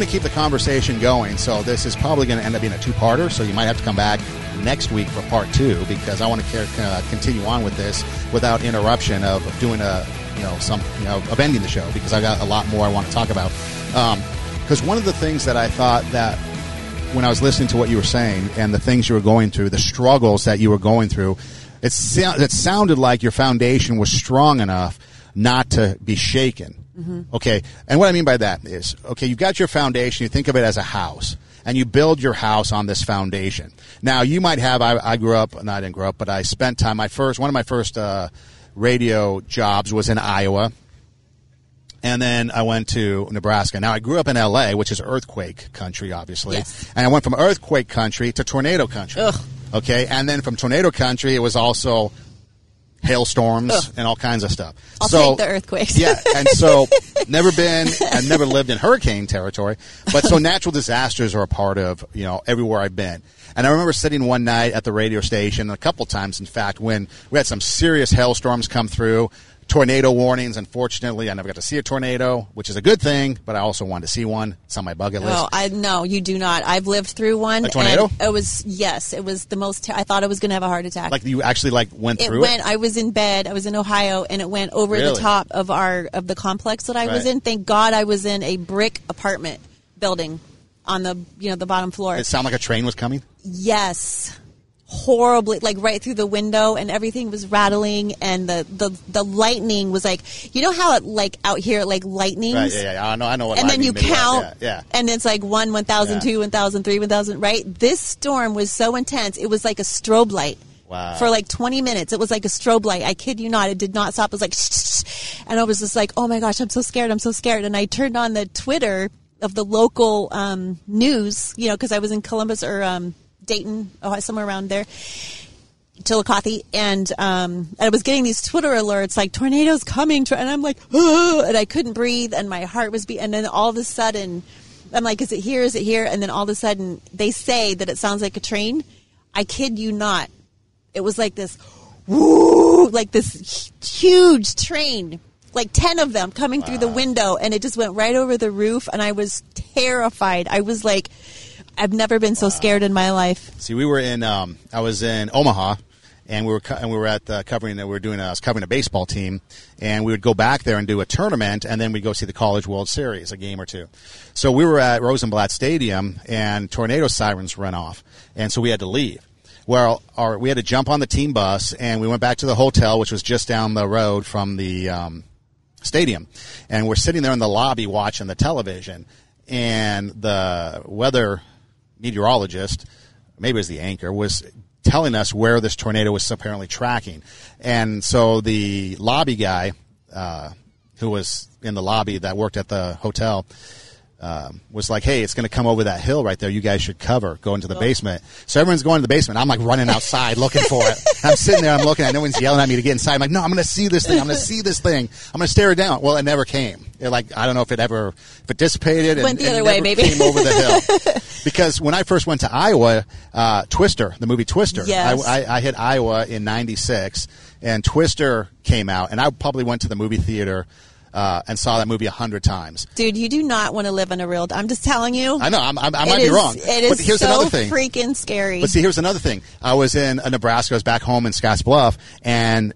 going to keep the conversation going. So this is probably going to end up being a two-parter. So you might have to come back next week for part two because I want to uh, continue on with this without interruption of doing a you know some you know of ending the show because I got a lot more I want to talk about. Because um, one of the things that I thought that when I was listening to what you were saying and the things you were going through, the struggles that you were going through, it, it sounded like your foundation was strong enough not to be shaken. Mm-hmm. Okay, and what I mean by that is, okay, you've got your foundation. You think of it as a house, and you build your house on this foundation. Now, you might have. I, I grew up. No, I didn't grow up, but I spent time. My first one of my first uh, radio jobs was in Iowa and then I went to Nebraska. Now I grew up in LA, which is earthquake country, obviously, yes. and I went from earthquake country to tornado country. Ugh. Okay, and then from tornado country, it was also hailstorms Ugh. and all kinds of stuff. I'll so, the earthquakes. yeah, and so never been and never lived in hurricane territory, but so natural disasters are a part of you know everywhere I've been. And I remember sitting one night at the radio station, a couple times, in fact, when we had some serious hailstorms come through tornado warnings. Unfortunately, I never got to see a tornado, which is a good thing, but I also wanted to see one. It's on my bucket list. Oh, I no, you do not. I've lived through one. A tornado? It was yes, it was the most. Ter- I thought I was going to have a heart attack. Like you actually like went through it through went. it. I was in bed. I was in Ohio, and it went over Really? the top of our of the complex that I was in. Thank God I was in a brick apartment building on the you know the bottom floor. It sounded like a train was coming. Yes. Horribly, like right through the window, and everything was rattling, and the, the, the lightning was like, you know how it like out here, like lightnings, Right? Yeah, yeah. I know. I know what. and then you count, Yeah, yeah. and it's like one, one thousand, Yeah. two, one thousand, three, one thousand. Right? This storm was so intense; it was like a strobe light. Wow. For like 20 minutes, it was like a strobe light. I kid you not. It did not stop. It was like, shh, shh, shh. and I was just like, oh my gosh, I'm so scared. I'm so scared. And I turned on the Twitter of the local um, news, you know, because I was in Columbus or um, Dayton, oh, somewhere around there. Chillicothe, and um, and I was getting these Twitter alerts like tornadoes coming, tor-" and I'm like, "Ugh," and I couldn't breathe, and my heart was beating, and then all of a sudden, I'm like, is it here? Is it here? And then all of a sudden, they say that it sounds like a train. I kid you not, it was like this, woo, like this huge train, like ten of them coming through the window, and it just went right over the roof, and I was terrified. I was like, I've never been so scared in my life. See, we were in. Um, I was in Omaha, and we were co- and we were at the covering. We were doing. I was covering a baseball team, and we would go back there and do a tournament, and then we'd go see the College World Series, a game or two. So we were at Rosenblatt Stadium, and tornado sirens went off, and so we had to leave. Well, our, we had to jump on the team bus, and we went back to the hotel, which was just down the road from the um, stadium, and we're sitting there in the lobby watching the television, and the weather meteorologist, maybe it was the anchor, was telling us where this tornado was apparently tracking. And so the lobby guy, uh, who was in the lobby that worked at the hotel, um, was like, "Hey, it's going to come over that hill right there. You guys should cover. Go into the basement." So everyone's going to the basement. I'm like running outside looking for it. I'm sitting there. I'm looking at. it. No one's yelling at me to get inside. I'm like, "No, I'm going to see this thing. I'm going to see this thing. I'm going to stare it down." Well, it never came. It like I don't know if it ever if it dissipated and Went the other way, maybe. came over the hill. because when I first went to Iowa, uh, Twister, the movie Twister, Yes. I, I, I hit Iowa in '96, and Twister came out, and I probably went to the movie theater. Uh, and saw that movie a hundred times. Dude, you do not want to live in a real. I'm just telling you. I know I'm, I'm, I might is- be wrong, It is but here's so another thing. freaking scary. But see, here's another thing. I was in uh, Nebraska. I was back home in Scotts Bluff, and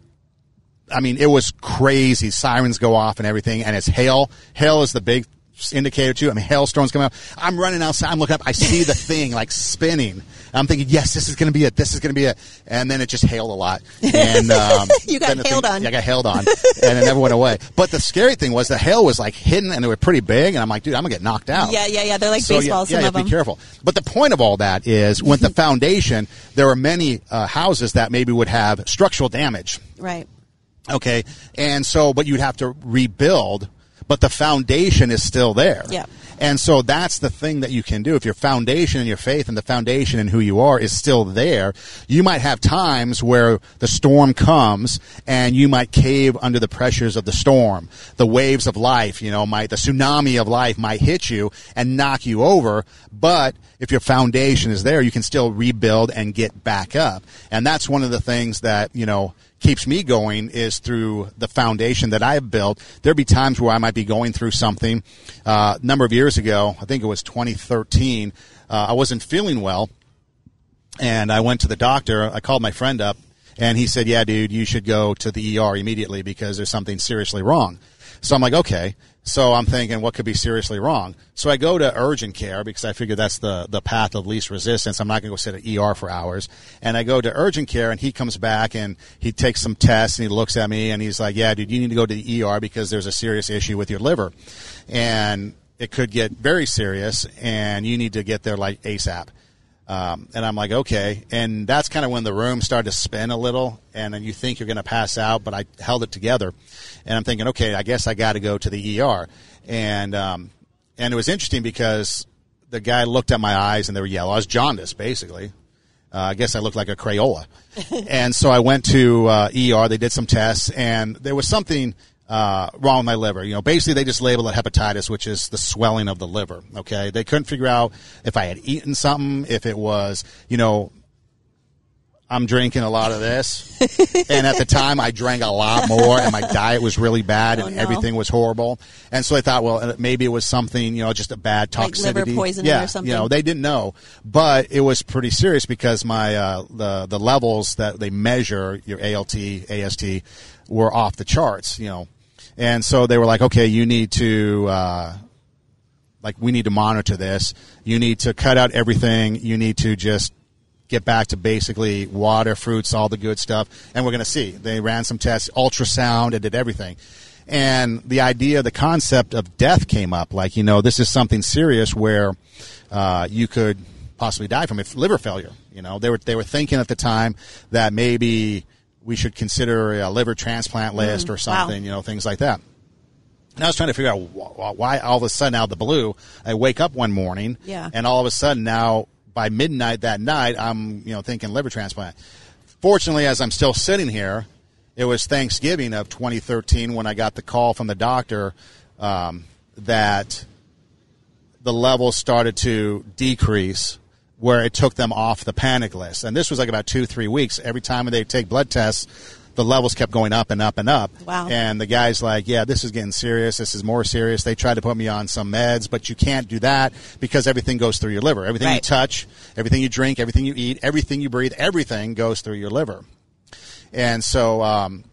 I mean, it was crazy. Sirens go off and everything, and it's hail. Hail is the big indicator too. I mean, hailstorms coming up. I'm running outside. I'm looking up. I see the thing like spinning. I'm thinking, yes, this is going to be it. This is going to be it. And then it just hailed a lot. And um, You got hailed thing- on. Yeah, I got hailed on, and it never went away. But the scary thing was the hail was like hidden, and they were pretty big. And I'm like, dude, I'm gonna get knocked out. yeah, yeah, yeah. They're like So, baseballs. Yeah, some yeah, of you have them. to be careful. But the point of all that is, with the foundation, there are many uh, houses that maybe would have structural damage. Right. Okay, and so, but you'd have to rebuild, but the foundation is still there. Yeah. And so that's the thing that you can do. If your foundation and your faith and the foundation and who you are is still there, you might have times where the storm comes and you might cave under the pressures of the storm. The waves of life, you know, might, the tsunami of life might hit you and knock you over. But if your foundation is there, you can still rebuild and get back up. And that's one of the things that, you know, keeps me going is through the foundation that I've built. There'll be times where I might be going through something. Uh, a number of years years ago. I think it was 2013. Uh, I wasn't feeling well, and I went to the doctor. I called my friend up, and he said, "Yeah, dude, you should go to the ER immediately because there's something seriously wrong." So I'm like, "Okay." So I'm thinking, what could be seriously wrong? So I go to urgent care because I figure that's the, the path of least resistance. I'm not going to go sit at ER for hours. And I go to urgent care and he comes back and he takes some tests and he looks at me and he's like, yeah, dude, you need to go to the ER because there's a serious issue with your liver. And it could get very serious and you need to get there like ASAP. Um, and I'm like, okay. And that's kind of when the room started to spin a little, and then you think you're going to pass out, but I held it together. And I'm thinking, okay, I guess I got to go to the ER. And um, and it was interesting because the guy looked at my eyes and they were yellow. I was jaundiced, basically. Uh, I guess I looked like a Crayola. and so I went to uh, ER. They did some tests, and there was something uh, wrong with my liver. You know, basically they just labeled it hepatitis, which is the swelling of the liver. Okay, they couldn't figure out if I had eaten something, if it was, you know, I'm drinking a lot of this, and at the time I drank a lot more, and my diet was really bad, and Oh, no. everything was horrible. And so I thought, well, maybe it was something, you know, just a bad Like toxicity, liver poisoning yeah, or something. You know, they didn't know, but it was pretty serious because my uh, the the levels that they measure your ALT, AST, were off the charts. You know, and so they were like, okay, you need to. Uh, like we need to monitor this. You need to cut out everything. You need to just get back to basically water, fruits, all the good stuff. And we're going to see. They ran some tests, ultrasound, and did everything. And the idea, the concept of death came up. Like, you know, this is something serious where uh, you could possibly die from it. Liver failure. You know, they were they were thinking at the time that maybe we should consider a liver transplant list or something. You know, things like that. And I was trying to figure out why all of a sudden out of the blue, I wake up one morning Yeah. and all of a sudden now by midnight that night, I'm, you know, thinking liver transplant. Fortunately, as I'm still sitting here, it was Thanksgiving of 2013 when I got the call from the doctor um, that the levels started to decrease where it took them off the panic list. And this was like about two, three weeks. Every time they take blood tests, the levels kept going up and up and up. Wow. And the guy's like, yeah, this is getting serious. This is more serious. They tried to put me on some meds, but you can't do that because everything goes through your liver. Everything you touch, everything you drink, everything you eat, everything you breathe, everything goes through your liver. And so, um,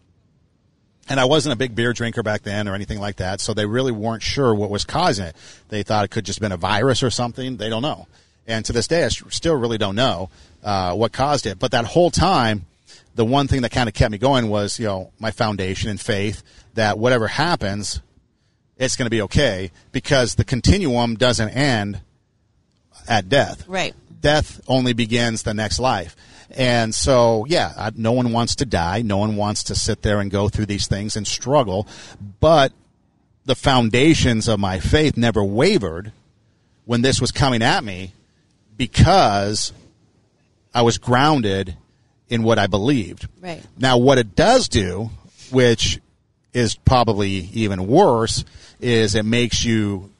and I wasn't a big beer drinker back then or anything like that, so they really weren't sure what was causing it. They thought it could just been a virus or something. They don't know. And to this day, I still really don't know uh, what caused it. But that whole time, the one thing that kind of kept me going was, you know, my foundation and faith that whatever happens, it's going to be okay because the continuum doesn't end at death Right. death only begins the next life. And so, yeah, I, no one wants to die. No one wants to sit there and go through these things and struggle. But the foundations of my faith never wavered when this was coming at me because I was grounded in what I believed. Right. Now, what it does do, which is probably even worse, is it makes you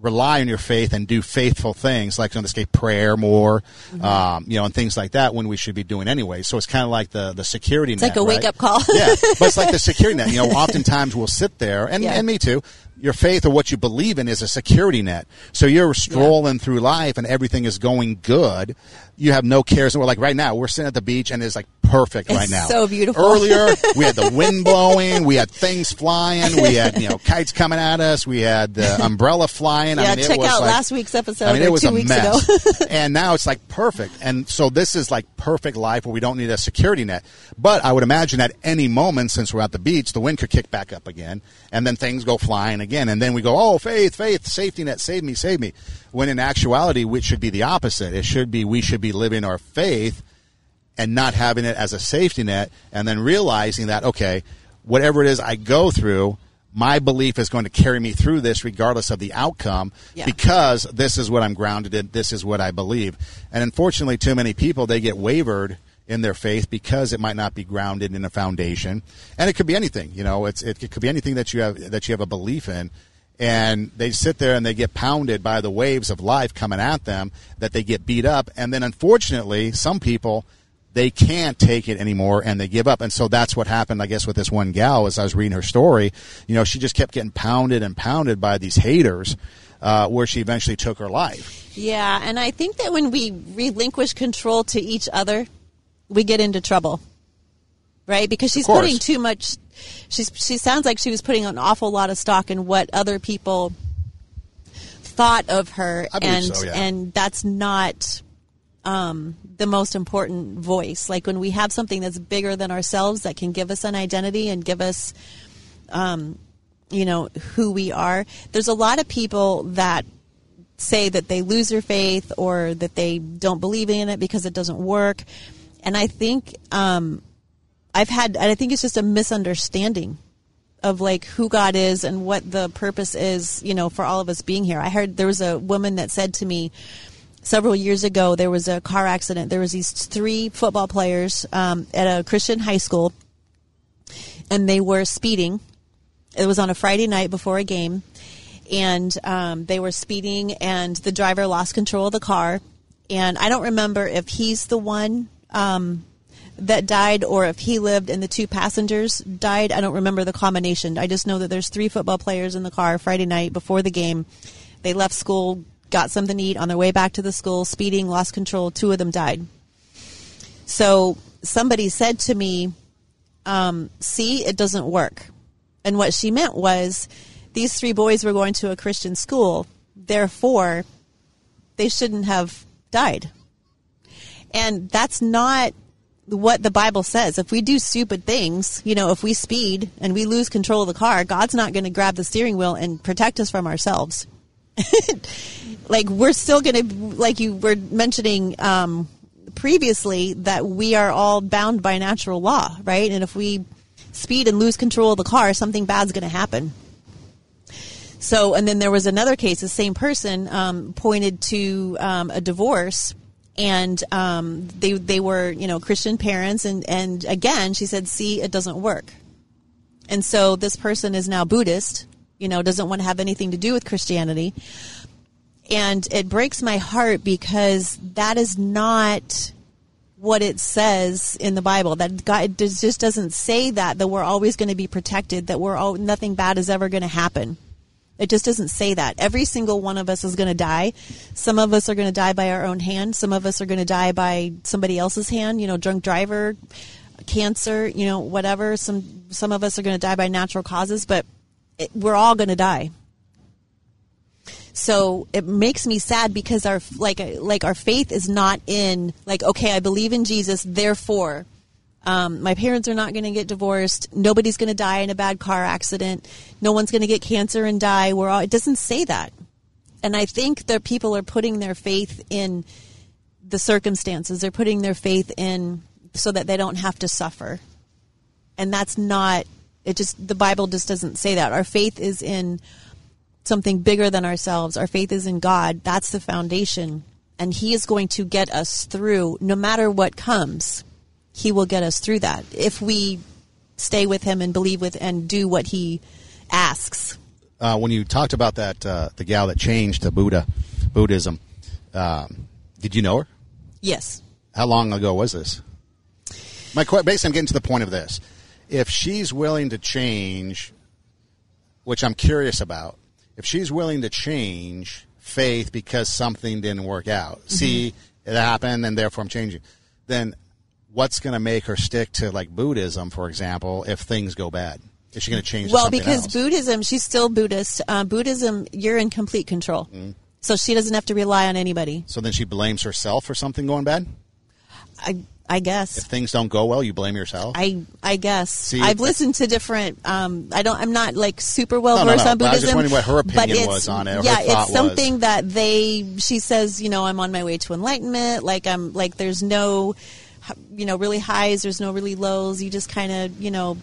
rely on your faith and do faithful things, like in this case, prayer more, Mm-hmm. um, you know, and things like that when we should be doing anyway. So it's kind of like the the security It's net. like a right? wake up call. yeah, but it's like the security net. You know, oftentimes we'll sit there, and, Yeah. and me too. Your faith or what you believe in is a security net. So you're strolling through life, and everything is going good. You have no cares. And we're like right now, we're sitting at the beach, and it's like perfect It's right now. so beautiful. Earlier, we had the wind blowing, we had things flying, we had you know kites coming at us, we had the umbrella flying. I Yeah, mean, it check was out like- last week's episode I mean, it was two a weeks mess. ago. and now it's like perfect. And so this is like perfect life where we don't need a security net. But I would imagine at any moment, since we're at the beach, the wind could kick back up again, and then things go flying again, and then we go, oh, faith, faith, safety net, save me, save me. When in actuality, it should be the opposite. It should be we should be living our faith and not having it as a safety net, and then realizing that okay, whatever it is I go through. My belief is going to carry me through this regardless of the outcome Yeah. because this is what I'm grounded in. This is what I believe. And unfortunately, too many people, they get wavered in their faith because it might not be grounded in a foundation. And it could be anything, you know, it's, it, could be anything that you have, that you have a belief in. And they sit there and they get pounded by the waves of life coming at them that they get beat up. And then unfortunately, some people, they can't take it anymore and they give up. And so that's what happened, I guess, with this one gal as I was reading her story. You know, she just kept getting pounded and pounded by these haters uh, where she eventually took her life. Yeah, and I think that when we relinquish control to each other, we get into trouble. Right? Because she's putting too much she's she sounds like she was putting an awful lot of stock in what other people thought of her and so, yeah. and that's not um, the most important voice. Like when we have something that's bigger than ourselves that can give us an identity and give us um, you know who we are. There's a lot of people that say that they lose their faith or that they don't believe in it because it doesn't work. And I think um, I've had, I think it's just a misunderstanding of like who God is and what the purpose is, you know, for all of us being here. I heard there was a woman that said to me several years ago there was a car accident. There was these three football players um, at a Christian high school, and they were speeding. It was on a Friday night before a game, and um, they were speeding, and the driver lost control of the car. And I don't remember if he's the one um, that died or if he lived and the two passengers died. I don't remember the combination. I just know that there's three football players in the car Friday night before the game. They left school, got something to eat on their way back to the school, speeding, lost control. Two of them died. So somebody said to me, um, see, it doesn't work. And what she meant was these three boys were going to a Christian school, therefore, they shouldn't have died. And that's not what the Bible says. If we do stupid things, you know, if we speed and we lose control of the car, God's not going to grab the steering wheel and protect us from ourselves. like we're still going to, like you were mentioning um, previously, that we are all bound by natural law, right? And if we speed and lose control of the car, something bad's going to happen. So, and then there was another case. The same person um, pointed to um, a divorce, and um, they they were you know Christian parents, and and again she said, "See, it doesn't work." And so this person is now Buddhist. You know, doesn't want to have anything to do with Christianity, and it breaks my heart because that is not what it says in the Bible. That God just doesn't say that that we're always going to be protected. That we're all nothing bad is ever going to happen. It just doesn't say that. Every single one of us is going to die. Some of us are going to die by our own hand. Some of us are going to die by somebody else's hand. You know, drunk driver, cancer. You know, whatever. Some some of us are going to die by natural causes, but it, we're all going to die. So it makes me sad because our like like our faith is not in like okay I believe in Jesus therefore um, my parents are not going to get divorced nobody's going to die in a bad car accident no one's going to get cancer and die we're all it doesn't say that and I think that people are putting their faith in the circumstances they're putting their faith in so that they don't have to suffer and that's not it just the Bible just doesn't say that our faith is in something bigger than ourselves. Our faith is in God. That's the foundation. And He is going to get us through no matter what comes. He will get us through that if we stay with Him and believe with and do what He asks. Uh, when you talked about that, uh, the gal that changed to Buddha, Buddhism, um, did you know her? Yes. How long ago was this? My que- basically, I'm getting to the point of this. If she's willing to change, which I'm curious about, if she's willing to change faith because something didn't work out, Mm-hmm. see it happened, and therefore I'm changing, then what's going to make her stick to like Buddhism, for example, if things go bad? Is she going to change? Well, because else? Buddhism, she's still Buddhist. Uh, Buddhism, you're in complete control. Mm-hmm. So she doesn't have to rely on anybody. so then she blames herself for something going bad. I, I guess. If things don't go well, you blame yourself. I I guess See, I've listened to different. Um, I don't. I'm not like super well No, no, versed no, on but I was just Buddhism. wondering what her but opinion it's- was on it, Yeah, it's something was. that they. She says, you know, I'm on my way to enlightenment. Like I'm like there's no, you know, really highs. There's no really lows. You just kind of, you know.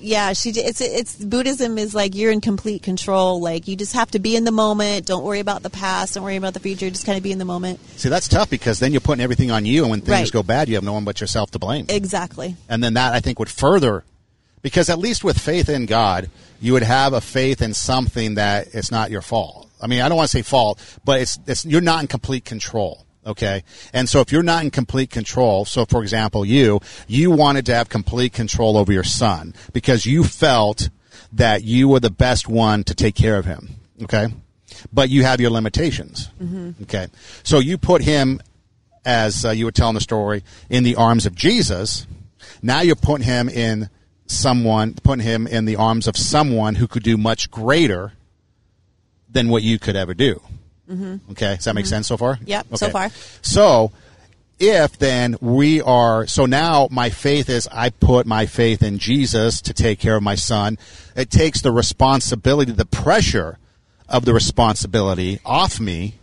Yeah, she. It's it's Buddhism is like you're in complete control. Like you just have to be in the moment. Don't worry about the past. Don't worry about the future. Just kind of be in the moment. See, that's tough because then you're putting everything on you, and when things Right. go bad, you have no one but yourself to blame. Exactly. and then that I think would further, because at least with faith in God, you would have a faith in something that it's not your fault. I mean, I don't want to say fault, but it's, it's you're not in complete control. Okay. And so if you're not in complete control, so for example, you, you wanted to have complete control over your son because you felt that you were the best one to take care of him. Okay. but you have your limitations. Okay, so you put him, as uh, you were telling the story, in the arms of Jesus. Now you're putting him in someone, putting him in the arms of someone who could do much greater than what you could ever do. Mm-hmm. Okay, does that make mm-hmm. sense so far? Yep, so far. So, if then we are, so now my faith is I put my faith in Jesus to take care of my son. It takes the responsibility, the pressure of the responsibility off me.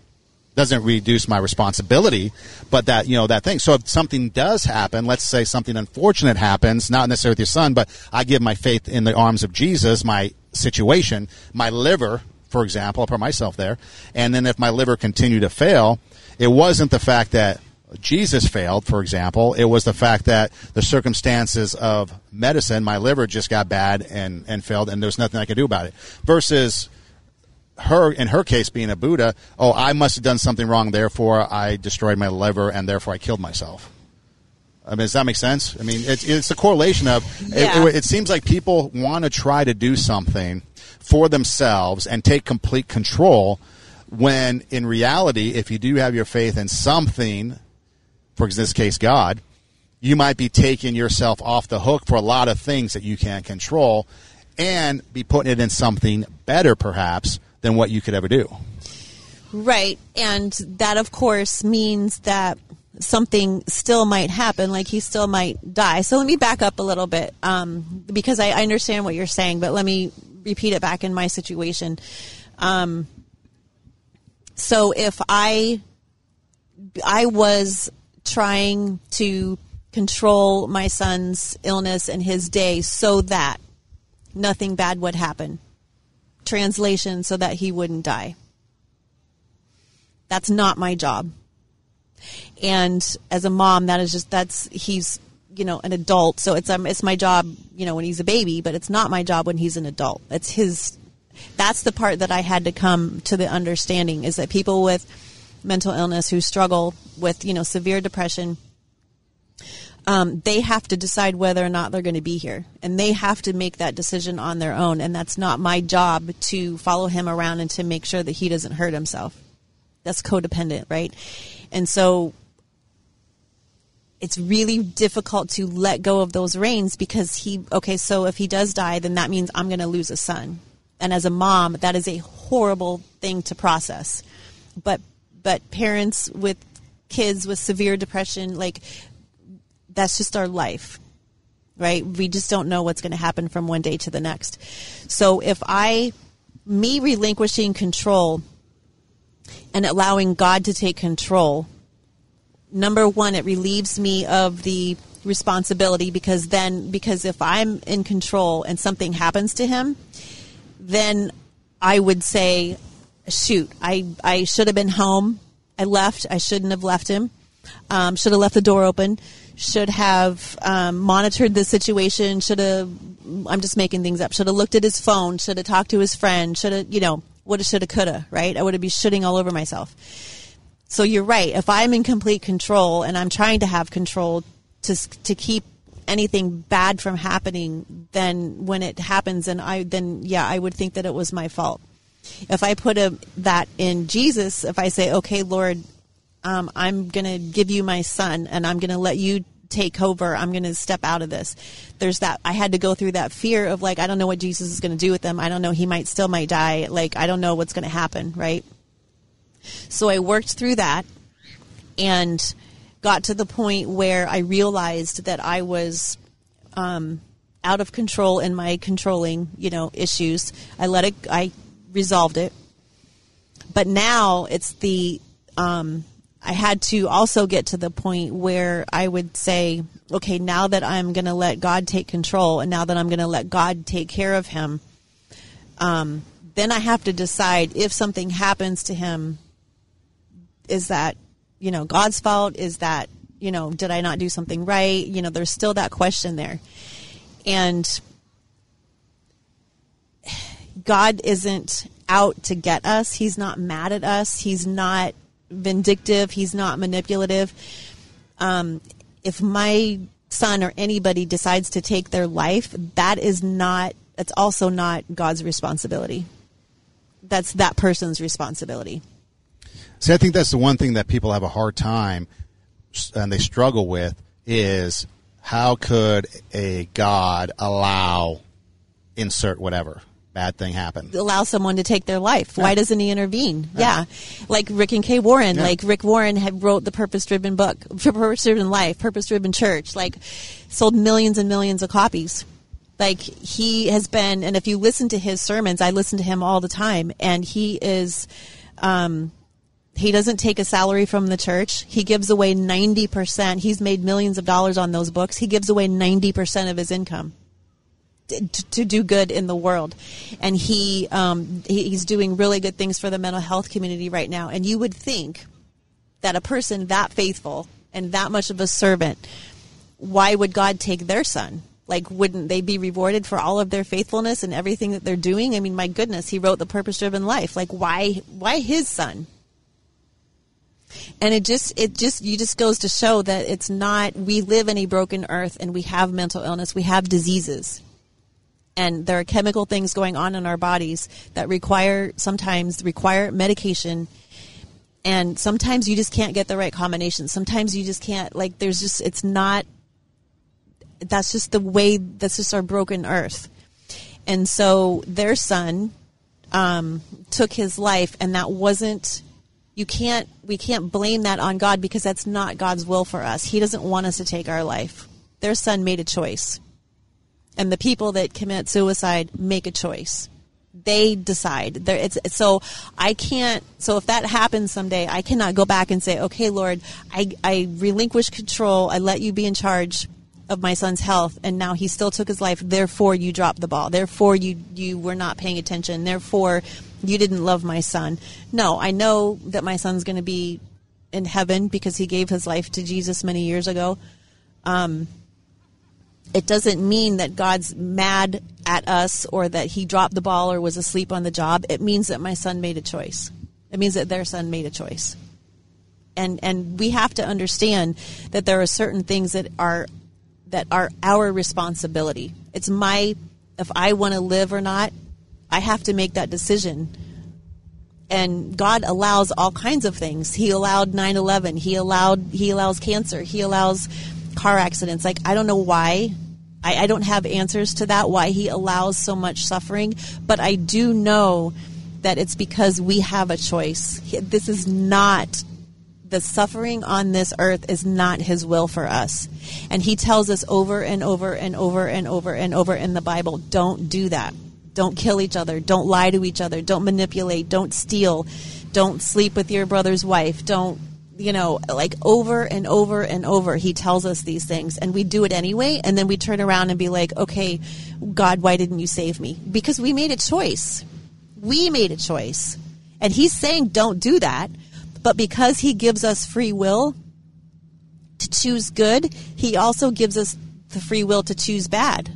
Doesn't reduce my responsibility, but that, you know, that thing. So if something does happen, let's say something unfortunate happens, not necessarily with your son, but I give my faith in the arms of Jesus, my situation, my liver, for example, I'll put myself there. And then if my liver continued to fail, it wasn't the fact that Jesus failed, for example. It was the fact that the circumstances of medicine, my liver just got bad and, and failed, and there's nothing I could do about it. Versus her, in her case, being a Buddha, oh, I must have done something wrong, therefore I destroyed my liver, and therefore I killed myself. I mean, does that make sense? I mean, it's, it's a correlation of. Yeah. It, it, it seems like people want to try to do something for themselves and take complete control, when in reality, if you do have your faith in something, for in this case, God, you might be taking yourself off the hook for a lot of things that you can't control, and be putting it in something better, perhaps, than what you could ever do. Right. And that, of course, means that something still might happen, like he still might die. So let me back up a little bit um, because I, I understand what you're saying, but let me repeat it back in my situation. Um, so if I I was trying to control my son's illness and his day so that nothing bad would happen. Translation so that he wouldn't die. That's not my job. And as a mom, that is just that's he's you know an adult, so it's um it's my job you know when he's a baby, but it's not my job when he's an adult. It's his. That's the part that I had to come to the understanding is that people with mental illness who struggle with you know severe depression um, they have to decide whether or not they're going to be here and they have to make that decision on their own and that's not my job to follow him around and to make sure that he doesn't hurt himself that's codependent right and so it's really difficult to let go of those reins because he okay so if he does die then that means i'm going to lose a son. And as a mom that is a horrible thing to process. But but parents with kids with severe depression like that's just our life right? We just don't know what's going to happen from one day to the next. So if i me relinquishing control and allowing god to take control number one it relieves me of the responsibility because then because if i'm in control and something happens to him then i would say shoot i i should have been home. I left. I shouldn't have left him. Um, should have left the door open. Should have um, monitored the situation. Should have i'm just making things up. Should have looked at his phone. Should have talked to his friend. Should have you know woulda shoulda coulda right? I would have been shitting all over myself so you're right. If i'm in complete control and i'm trying to have control to to keep anything bad from happening then when it happens and i then yeah i would think that it was my fault. If i put a, that in jesus if i say okay lord um, i'm to give you my son and i'm to let you take over. I'm to step out of this there's that i had to go through that fear of like i don't know what jesus is to do with them. I don't know. He might still might die. Like i don't know what's to happen right so i worked through that and got to the point where i realized that i was um, out of control in my controlling you know issues. I let it i resolved it. But now it's the um, I had to also get to the point where I would say, okay, now that I'm going to let God take control, and now that I'm going to let God take care of him, um, then I have to decide if something happens to him, is that you know God's fault? Is that you know did I not do something right? You know, there's still that question there, and God isn't out to get us. He's not mad at us. He's not vindictive. He's not manipulative. Um, if my son or anybody decides to take their life, that is not, that's also not God's responsibility. that's that person's responsibility. See, I think that's the one thing that people have a hard time and they struggle with is how could a God allow insert whatever bad thing happen? Allow someone to take their life. Why doesn't he intervene? Yeah. Like Rick and Kay Warren. Yeah. Like Rick Warren had wrote the Purpose Driven book, Purpose Driven Life, Purpose Driven Church. Like sold millions and millions of copies. Like he has been, and if you listen to his sermons, I listen to him all the time, and he is, um, he doesn't take a salary from the church. He gives away 90%. He's made millions of dollars on those books. He gives away 90% of his income to, to do good in the world. And he, um, he, he's doing really good things for the mental health community right now. And you would think that a person that faithful and that much of a servant, why would God take their son? Like, wouldn't they be rewarded for all of their faithfulness and everything that they're doing? I mean, my goodness, he wrote the purpose driven life. Like, why, why his son? And it just it just you just goes to show that it's not we live in a broken earth and we have mental illness. We have diseases. And there are chemical things going on in our bodies that require sometimes require medication. And sometimes you just can't get the right combination. Sometimes you just can't like there's just it's not that's just the way that's just our broken earth. And so their son um, took his life and that wasn't you can't we can't blame that on God because that's not God's will for us. He doesn't want us to take our life. Their son made a choice. And the people that commit suicide make a choice. They decide. So I can't so if that happens someday, I cannot go back and say, "Okay, Lord, I I relinquish control. I let you be in charge." of my son's health and now he still took his life therefore you dropped the ball therefore you you were not paying attention therefore you didn't love my son. No i know that my son's going to be in heaven because he gave his life to jesus many years ago. Um, it doesn't mean that god's mad at us or that he dropped the ball or was asleep on the job. It means that my son made a choice. It means that their son made a choice. And and we have to understand that there are certain things that are that are our responsibility. It's my, if I want to live or not, I have to make that decision. And God allows all kinds of things. He allowed 9-11. He allowed, he allows cancer. He allows car accidents. Like, I don't know why. I, I don't have answers to that, why he allows so much suffering. But I do know that it's because we have a choice. This is not the suffering on this earth is not his will for us. And he tells us over and over and over and over and over in the Bible don't do that. Don't kill each other. Don't lie to each other. Don't manipulate. Don't steal. Don't sleep with your brother's wife. Don't, you know, like over and over and over, he tells us these things. And we do it anyway. And then we turn around and be like, okay, God, why didn't you save me? Because we made a choice. We made a choice. And he's saying, don't do that. But because he gives us free will to choose good, he also gives us the free will to choose bad.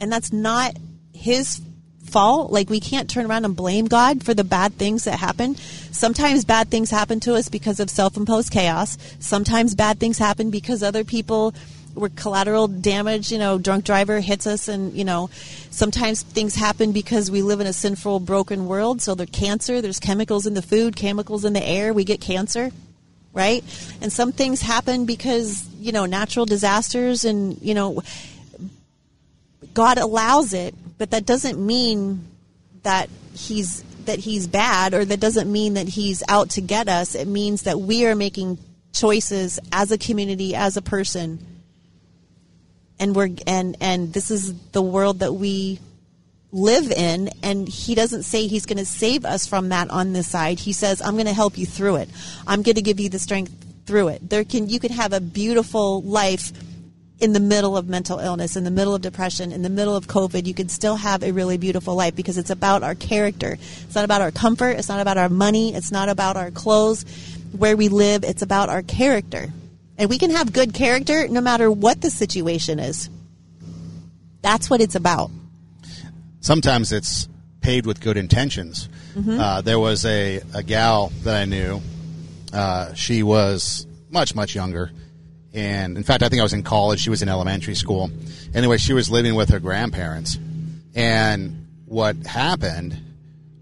And that's not his fault. Like we can't turn around and blame God for the bad things that happen. Sometimes bad things happen to us because of self-imposed chaos. Sometimes bad things happen because other people were collateral damage, you know, drunk driver hits us and, you know, sometimes things happen because we live in a sinful, broken world. So there's cancer, there's chemicals in the food, chemicals in the air, we get cancer, right? And some things happen because, you know, natural disasters and, you know, God allows it, but that doesn't mean that he's that he's bad or that doesn't mean that he's out to get us. It means that we are making choices as a community, as a person. And we're and and this is the world that we live in and he doesn't say he's going to save us from that on this side. He says i'm going to help you through it. I'm going to give you the strength through it. There can you can have a beautiful life in the middle of mental illness in the middle of depression in the middle of covid you can still have a really beautiful life because it's about our character it's not about our comfort it's not about our money it's not about our clothes where we live it's about our character and we can have good character no matter what the situation is. That's what it's about. Sometimes it's paved with good intentions. Mm-hmm. Uh, there was a, a gal that I knew. Uh, she was much, much younger. And in fact, I think I was in college. She was in elementary school. Anyway, she was living with her grandparents. And what happened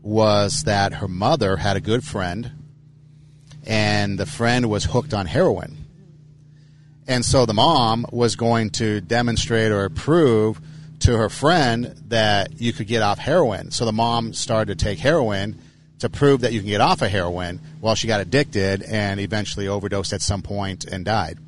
was that her mother had a good friend, and the friend was hooked on heroin. And so the mom was going to demonstrate or prove to her friend that you could get off heroin. So the mom started to take heroin to prove that you can get off of heroin while she got addicted and eventually overdosed at some point and died.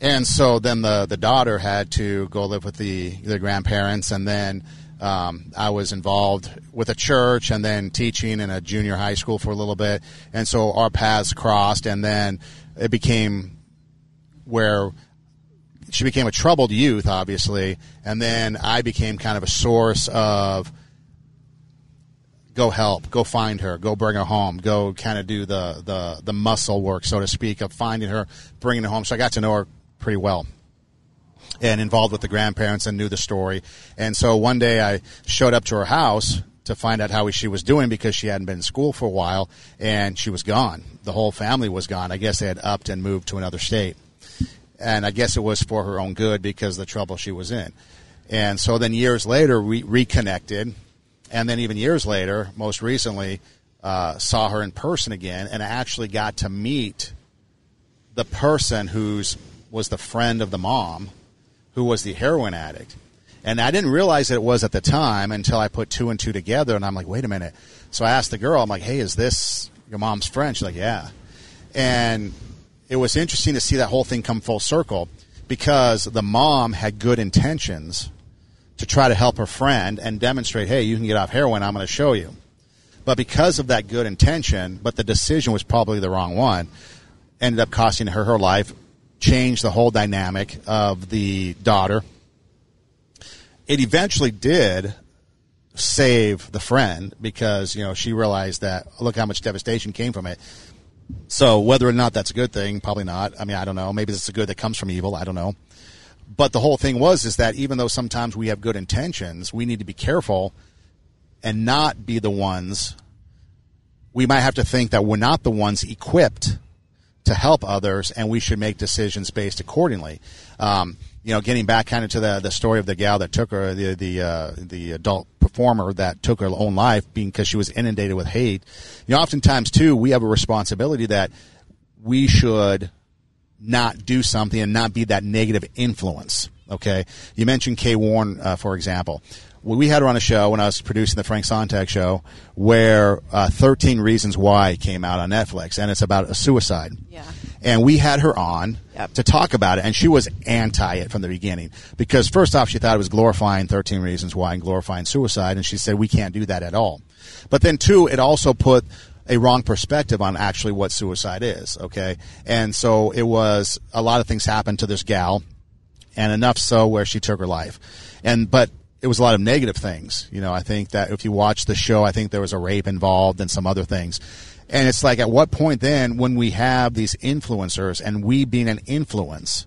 And so then the, the daughter had to go live with the, the grandparents and then um, I was involved with a church and then teaching in a junior high school for a little bit. And so our paths crossed and then it became where she became a troubled youth, obviously, and then I became kind of a source of go help, go find her, go bring her home, go kind of do the, the, the muscle work, so to speak, of finding her, bringing her home. So I got to know her pretty well and involved with the grandparents and knew the story. And so one day I showed up to her house to find out how she was doing because she hadn't been in school for a while and she was gone. The whole family was gone. I guess they had upped and moved to another state and I guess it was for her own good because the trouble she was in. And so then years later, we reconnected, and then even years later, most recently, uh, saw her in person again, and actually got to meet the person who's was the friend of the mom, who was the heroin addict. And I didn't realize that it was at the time until I put two and two together, and I'm like, wait a minute. So I asked the girl, I'm like, hey, is this your mom's friend? She's like, yeah. And it was interesting to see that whole thing come full circle because the mom had good intentions to try to help her friend and demonstrate, hey, you can get off heroin. I'm going to show you. But because of that good intention, but the decision was probably the wrong one, ended up costing her her life, changed the whole dynamic of the daughter. It eventually did save the friend because you know she realized that look how much devastation came from it so whether or not that's a good thing, probably not. I mean, I don't know. Maybe it's a good that comes from evil. I don't know. But the whole thing was is that even though sometimes we have good intentions, we need to be careful and not be the ones. We might have to think that we're not the ones equipped to help others, and we should make decisions based accordingly. Um, you know, getting back kind of to the the story of the gal that took her the the uh, the adult performer that took her own life, being because she was inundated with hate. You know, oftentimes too, we have a responsibility that we should not do something and not be that negative influence. Okay, you mentioned Kay Warren, uh, for example. We had her on a show when I was producing the Frank Sontag show, where uh, 13 Reasons Why came out on Netflix, and it's about a suicide. Yeah and we had her on yep. to talk about it, and she was anti it from the beginning because first off, she thought it was glorifying 13 Reasons Why and glorifying suicide, and she said we can't do that at all. But then two, it also put a wrong perspective on actually what suicide is. Okay, and so it was a lot of things happened to this gal, and enough so where she took her life, and but it was a lot of negative things. You know, I think that if you watch the show, I think there was a rape involved and some other things. And it's like, at what point then, when we have these influencers and we being an influence,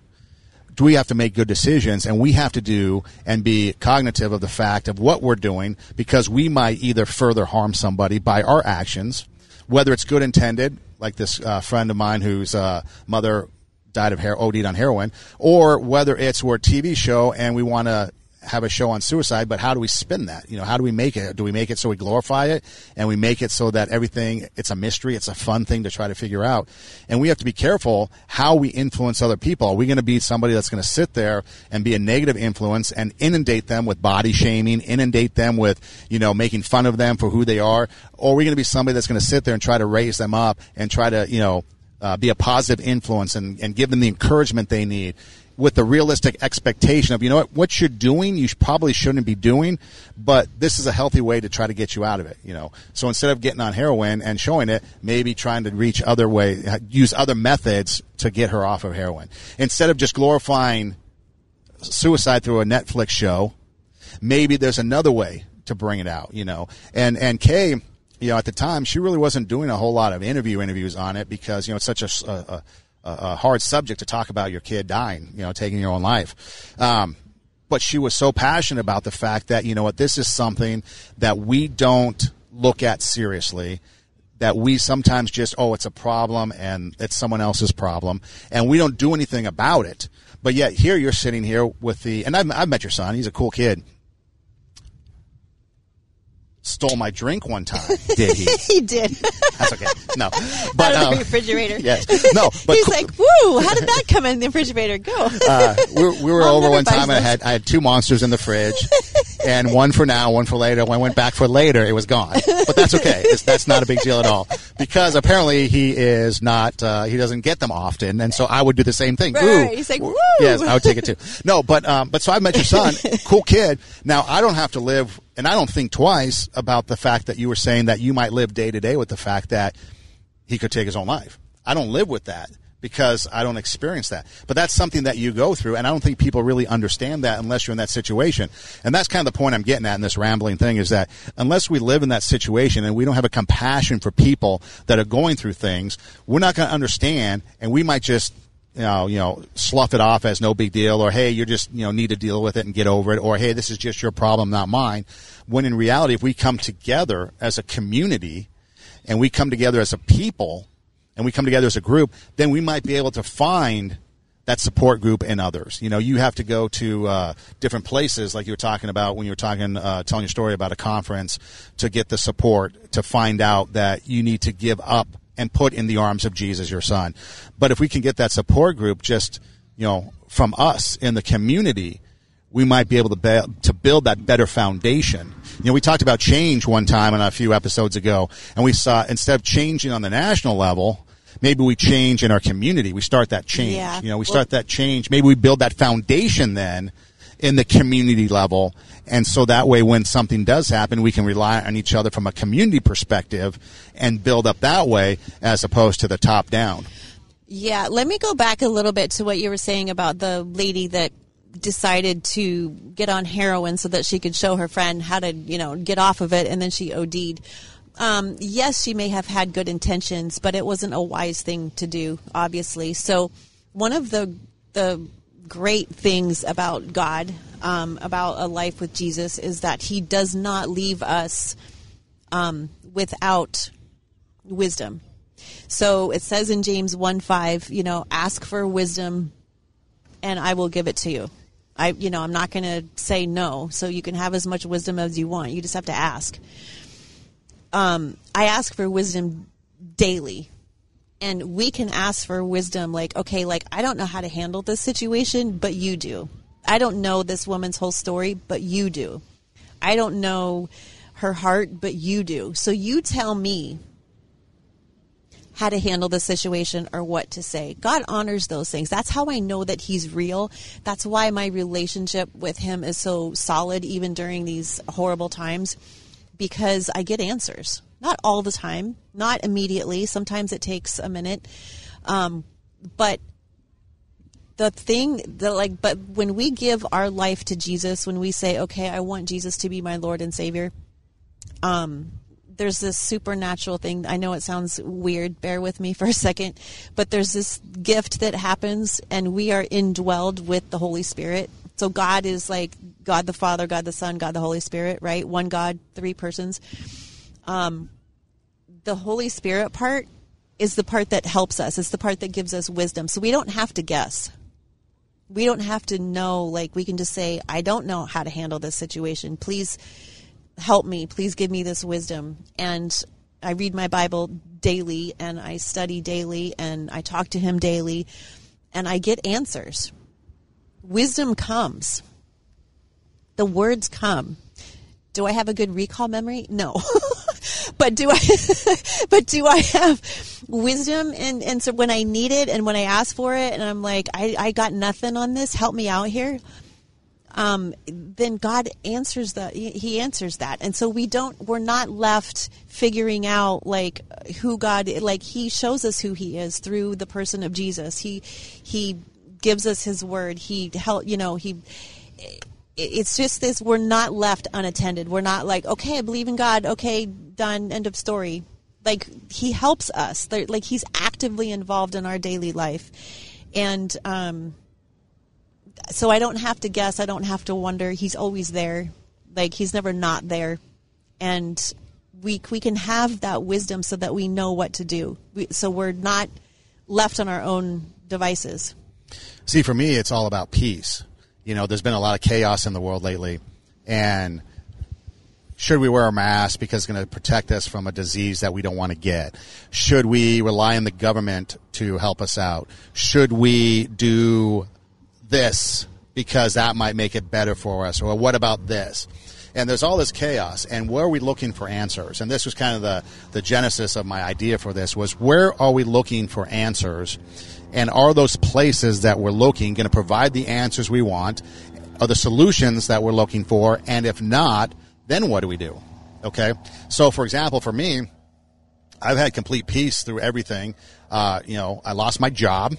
do we have to make good decisions and we have to do and be cognitive of the fact of what we're doing because we might either further harm somebody by our actions, whether it's good intended, like this uh, friend of mine whose uh, mother died of hair, OD'd on heroin, or whether it's we're a TV show and we want to have a show on suicide, but how do we spin that? You know, how do we make it? Do we make it so we glorify it and we make it so that everything, it's a mystery, it's a fun thing to try to figure out. And we have to be careful how we influence other people. Are we going to be somebody that's going to sit there and be a negative influence and inundate them with body shaming, inundate them with, you know, making fun of them for who they are? Or are we going to be somebody that's going to sit there and try to raise them up and try to, you know, uh, be a positive influence and, and give them the encouragement they need with the realistic expectation of you know what what you're doing you probably shouldn't be doing but this is a healthy way to try to get you out of it you know? So instead of getting on heroin and showing it maybe trying to reach other way use other methods to get her off of heroin. Instead of just glorifying suicide through a netflix show maybe there's another way to bring it out you know? And and kay you know at the time she really wasn't doing a whole lot of interview interviews on it because you know it's such a, a a, hard subject to talk about your kid dying, you know, taking your own life. Um, but she was so passionate about the fact that, you know what, this is something that we don't look at seriously that we sometimes just, oh, it's a problem and it's someone else's problem, and we don't do anything about it. But yet here you're sitting here with the, and I've, I've met your son. He's a cool kid. Stole my drink one time. Did he? he did. That's okay. No, but Out of the um, refrigerator. yes, no, but He's cool- like, "Woo! How did that come in the refrigerator? Go." uh, we, we were Mom over one buys time and I had I had two monsters in the fridge, and one for now, one for later. When I went back for later, it was gone. But that's okay. It's, that's not a big deal at all because apparently he is not uh, he doesn't get them often, and so I would do the same thing. Right, Ooh. right. He's like, "Woo!" Yes, I would take it too. No, but um, but so I met your son, cool kid. Now I don't have to live, and I don't think twice about the fact that you were saying that you might live day to day with the fact that he could take his own life. I don't live with that because I don't experience that. But that's something that you go through, and I don't think people really understand that unless you're in that situation. And that's kind of the point I'm getting at in this rambling thing is that unless we live in that situation and we don't have a compassion for people that are going through things, we're not going to understand, and we might just you know, you know, slough it off as no big deal, or hey, you just you know need to deal with it and get over it, or hey, this is just your problem, not mine. When in reality, if we come together as a community, and we come together as a people, and we come together as a group, then we might be able to find that support group and others. You know, you have to go to uh, different places, like you were talking about when you were talking, uh, telling your story about a conference, to get the support to find out that you need to give up and put in the arms of Jesus, your son. But if we can get that support group just, you know, from us in the community, we might be able to be, to build that better foundation. You know, we talked about change one time on a few episodes ago, and we saw instead of changing on the national level, maybe we change in our community. We start that change. Yeah. You know, we Well- start that change. Maybe we build that foundation then in the community level. And so that way, when something does happen, we can rely on each other from a community perspective and build up that way as opposed to the top down. Yeah, let me go back a little bit to what you were saying about the lady that decided to get on heroin so that she could show her friend how to, you know, get off of it, and then she OD'd. Um, yes, she may have had good intentions, but it wasn't a wise thing to do, obviously. So, one of the the great things about God, um, about a life with Jesus, is that He does not leave us um, without wisdom. So it says in James 1 5, you know, ask for wisdom and I will give it to you. I, you know, I'm not going to say no. So you can have as much wisdom as you want. You just have to ask. Um, I ask for wisdom daily. And we can ask for wisdom like, okay, like, I don't know how to handle this situation, but you do. I don't know this woman's whole story, but you do. I don't know her heart, but you do. So you tell me how to handle the situation or what to say. God honors those things. That's how I know that He's real. That's why my relationship with Him is so solid, even during these horrible times, because I get answers. Not all the time, not immediately. Sometimes it takes a minute. Um, but the thing that like but when we give our life to Jesus when we say okay I want Jesus to be my Lord and Savior um there's this supernatural thing I know it sounds weird bear with me for a second but there's this gift that happens and we are indwelled with the Holy Spirit so God is like God the Father God the Son God the Holy Spirit right one God three persons um the Holy Spirit part is the part that helps us. It's the part that gives us wisdom. So we don't have to guess. We don't have to know, like, we can just say, I don't know how to handle this situation. Please help me. Please give me this wisdom. And I read my Bible daily and I study daily and I talk to Him daily and I get answers. Wisdom comes, the words come. Do I have a good recall memory? No. but do I but do I have wisdom and and so when I need it and when I ask for it and I'm like I I got nothing on this help me out here. Um then God answers the he answers that. And so we don't we're not left figuring out like who God like he shows us who he is through the person of Jesus. He he gives us his word. He help you know he it's just this we're not left unattended. We're not like okay i believe in god. Okay done end of story. Like he helps us. Like he's actively involved in our daily life. And um so i don't have to guess. I don't have to wonder. He's always there. Like he's never not there. And we we can have that wisdom so that we know what to do. We, so we're not left on our own devices. See, for me, it's all about peace. You know, there's been a lot of chaos in the world lately, and Should we wear a mask because it's going to protect us from a disease that we don't want to get? Should we rely on the government to help us out? Should we do this because that might make it better for us? Or what about this? And there's all this chaos. And where are we looking for answers? And this was kind of the, the genesis of my idea for this was where are we looking for answers? And are those places that we're looking going to provide the answers we want? Are the solutions that we're looking for? And if not, then what do we do? Okay. So, for example, for me, I've had complete peace through everything. Uh, you know, I lost my job.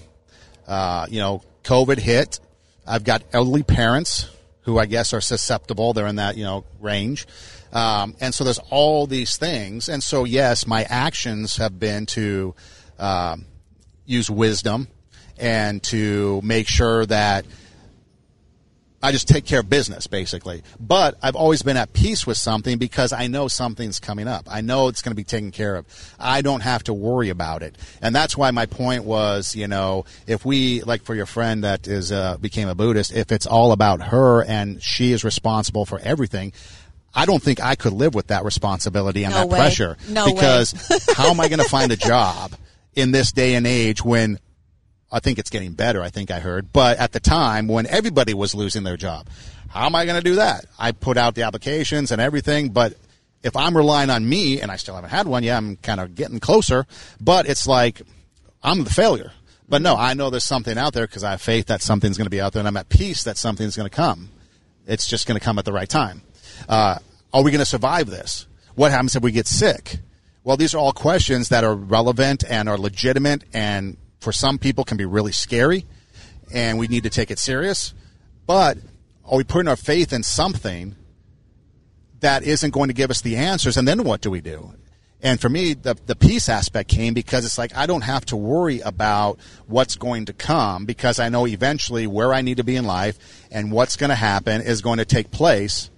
Uh, you know, COVID hit. I've got elderly parents who I guess are susceptible. They're in that, you know, range. Um, and so there's all these things. And so, yes, my actions have been to um, use wisdom and to make sure that I just take care of business basically. But I've always been at peace with something because I know something's coming up. I know it's going to be taken care of. I don't have to worry about it. And that's why my point was, you know, if we like for your friend that is uh, became a Buddhist, if it's all about her and she is responsible for everything, I don't think I could live with that responsibility and No that way. pressure No way. because how am I going to find a job in this day and age when I think it's getting better, I think I heard. But at the time when everybody was losing their job, how am I going to do that? I put out the applications and everything, but if I'm relying on me and I still haven't had one, yeah, I'm kind of getting closer, but it's like I'm the failure. But no, I know there's something out there because I have faith that something's going to be out there and I'm at peace that something's going to come. It's just going to come at the right time. Uh, are we going to survive this? What happens if we get sick? Well, these are all questions that are relevant and are legitimate and for some people can be really scary and we need to take it serious. But are we putting our faith in something that isn't going to give us the answers? And then what do we do? And for me, the, the peace aspect came because it's like I don't have to worry about what's going to come because I know eventually where I need to be in life and what's going to happen is going to take place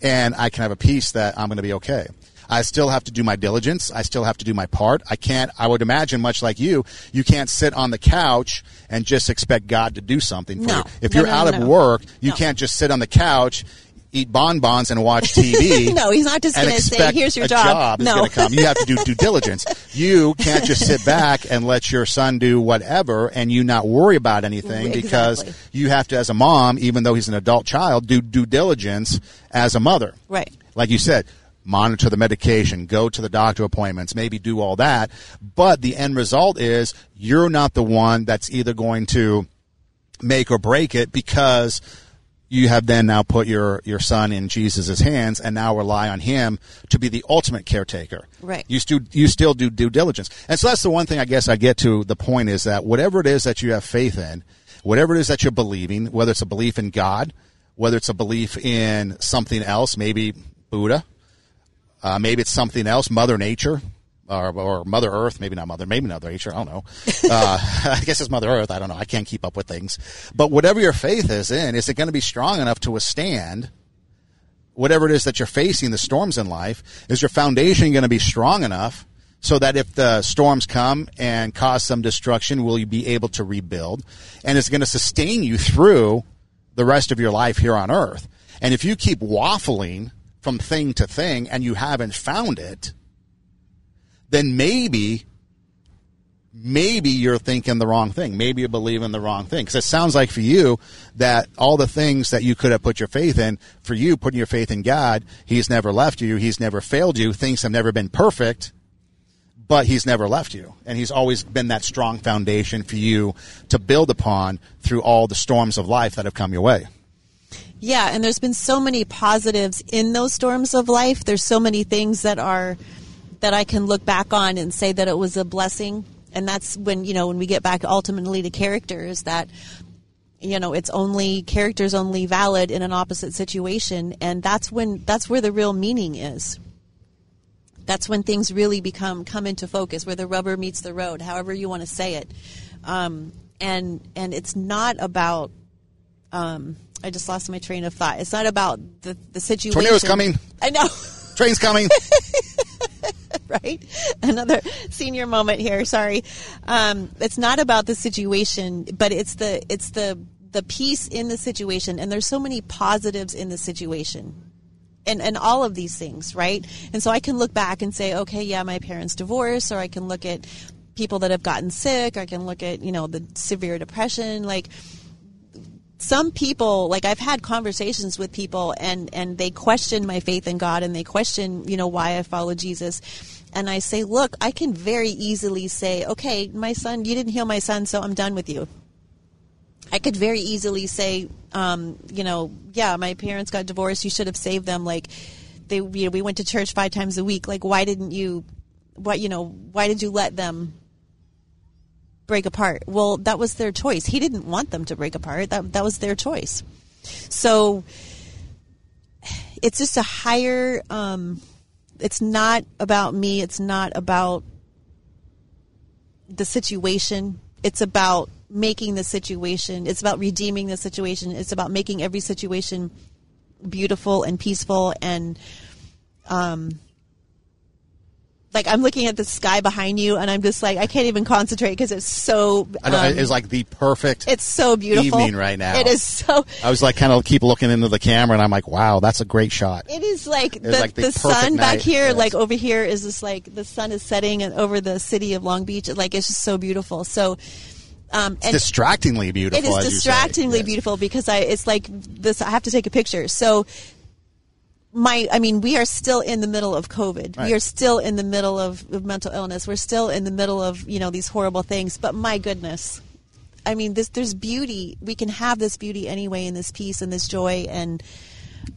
and I can have a peace that I'm going to be okay. I still have to do my diligence. I still have to do my part. I can't, I would imagine, much like you, you can't sit on the couch and just expect God to do something for No. you. If No, you're no, out of work, you can't just sit on the couch, eat bonbons, and watch TV. No, he's not just gonna say, expect "Here's your job." is No. going come. You have to do due diligence. You can't just sit back and let your son do whatever and you not worry about anything Exactly. because you have to, as a mom, even though he's an adult child, do due diligence as a mother Right. like you said, monitor the medication, go to the doctor appointments, maybe do all that. But the end result is you're not the one that's either going to make or break it because you have then now put your, your son in Jesus' hands and now rely on him to be the ultimate caretaker. Right. You still, you still do due diligence. And so that's the one thing I guess I get to the point is that whatever it is that you have faith in, whatever it is that you're believing, whether it's a belief in God, whether it's a belief in something else, maybe Buddha, uh, maybe it's something else, Mother Nature, or, or Mother Earth, maybe not Mother, maybe Mother Nature, I don't know. Uh, I guess it's Mother Earth, I don't know. I can't keep up with things. But whatever your faith is in, is it going to be strong enough to withstand whatever it is that you're facing, the storms in life? Is your foundation going to be strong enough so that if the storms come and cause some destruction, will you be able to rebuild? And it's going to sustain you through the rest of your life here on earth. And if you keep waffling from thing to thing and you haven't found it, then maybe, maybe you're thinking the wrong thing. Maybe you're believing the wrong thing. Because it sounds like for you that all the things that you could have put your faith in, for you putting your faith in God, He's never left you. He's never failed you. Things have never been perfect but he's never left you. And he's always been that strong foundation for you to build upon through all the storms of life that have come your way. Yeah, and there's been so many positives in those storms of life. There's so many things that are that I can look back on and say that it was a blessing. And that's when, you know, when we get back ultimately to characters that you know, it's only characters only valid in an opposite situation and that's when that's where the real meaning is. That's when things really become come into focus, where the rubber meets the road, however you want to say it. Um, and and it's not about um, I just lost my train of thought. It's not about the the situation. Tornado's coming. I know, Train's coming. right? Another senior moment here. Sorry. Um, it's not about the situation, but it's the it's the the peace in the situation, and there's so many positives in the situation. and, and all of these things, right? And so I can look back and say, okay, yeah, my parents divorced, or I can look at people that have gotten sick, I can look at, you know, the severe depression. Like, some people, like I've had conversations with people and, and they question my faith in God and they question, you know, why I follow Jesus. And I say, look, I can very easily say, okay, my son, you didn't heal my son, so I'm done with you. I could very easily say, um, you know, yeah, my parents got divorced. You should have saved them. Like, they, you know, we went to church five times a week. Like, why didn't you, what, you know, why did you let them break apart? Well, that was their choice. He didn't want them to break apart. That that was their choice. So it's just a higher. Um, it's not about me. It's not about the situation. It's about making the situation. It's about redeeming the situation. It's about making every situation beautiful and peaceful and um like I'm looking at the sky behind you, and I'm just like I can't even concentrate because it's so. I know, um, it's like the perfect. it's so beautiful evening right now. It is so. I was like, kind of keep looking into the camera, and I'm like, wow, that's a great shot. It is like the, like the the, sun back here, yes. like over here is just like the sun is setting and over the city of Long Beach. Like it's just so beautiful. So, um, and Distractingly beautiful. it is as you say. distractingly Yes. beautiful because I it's like this. I have to take a picture. So my I mean we are still in the middle of COVID. Right. We are still in the middle of, of mental illness. We're still in the middle of you know these horrible things. But my goodness. I mean, this there's beauty. We can have this beauty anyway, in this peace and this joy, and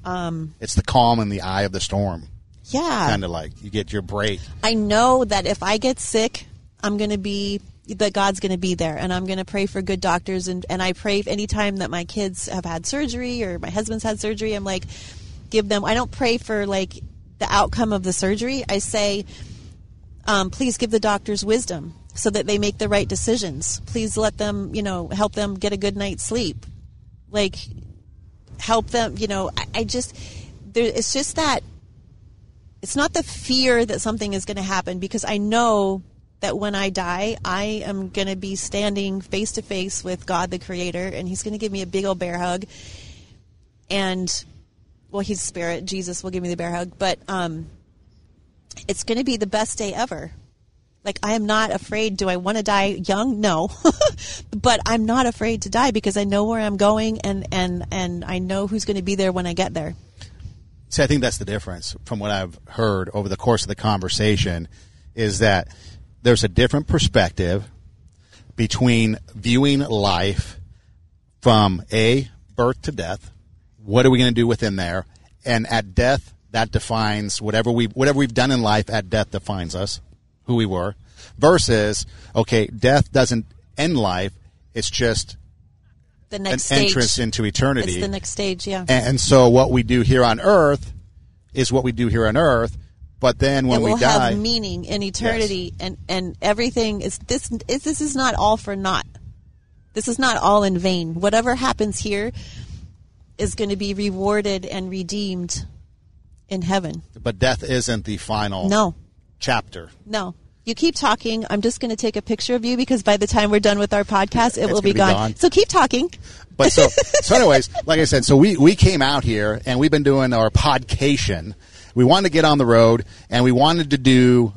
um, It's the calm in the eye of the storm. yeah, Kind of like you get your break. I know that if I get sick, I'm going to be that God's going to be there, and I'm going to pray for good doctors, and and I pray anytime that my kids have had surgery or my husband's had surgery, I'm like, give them. I don't pray for like the outcome of the surgery. I say, um, please give the doctors wisdom so that they make the right decisions. Please let them, you know, help them get a good night's sleep. Like, help them, you know, I, I just, there, it's just that it's not the fear that something is going to happen because I know that when I die, I am going to be standing face to face with God the Creator, and He's going to give me a big old bear hug. And, well, He's spirit. Jesus will give me the bear hug, but um, it's going to be the best day ever. Like, I am not afraid. Do I want to die young? No. but I'm not afraid to die because I know where I'm going and, and, and I know who's going to be there when I get there. See, I think that's the difference from what I've heard over the course of the conversation is that there's a different perspective between viewing life from a birth to death. What are we going to do within there? And at death, that defines whatever we whatever we've done in life. At death defines us, who we were. Versus, okay, death doesn't end life. It's just The an next stage. entrance into eternity. It's the next stage, yeah. And, so what we do here on earth is what we do here on earth. But then when it we die, have meaning in eternity, and and everything is this. Is, this is not all for naught. This is not all in vain. Whatever happens here is going to be rewarded and redeemed in heaven. but death isn't the final No, chapter. no. You keep talking. I'm just going to take a picture of you because by the time we're done with our podcast, it It's will be be gone. gone. So keep talking. But so, so anyways, like I said, so we, we came out here and we've been doing our podcation. We wanted to get on the road and we wanted to do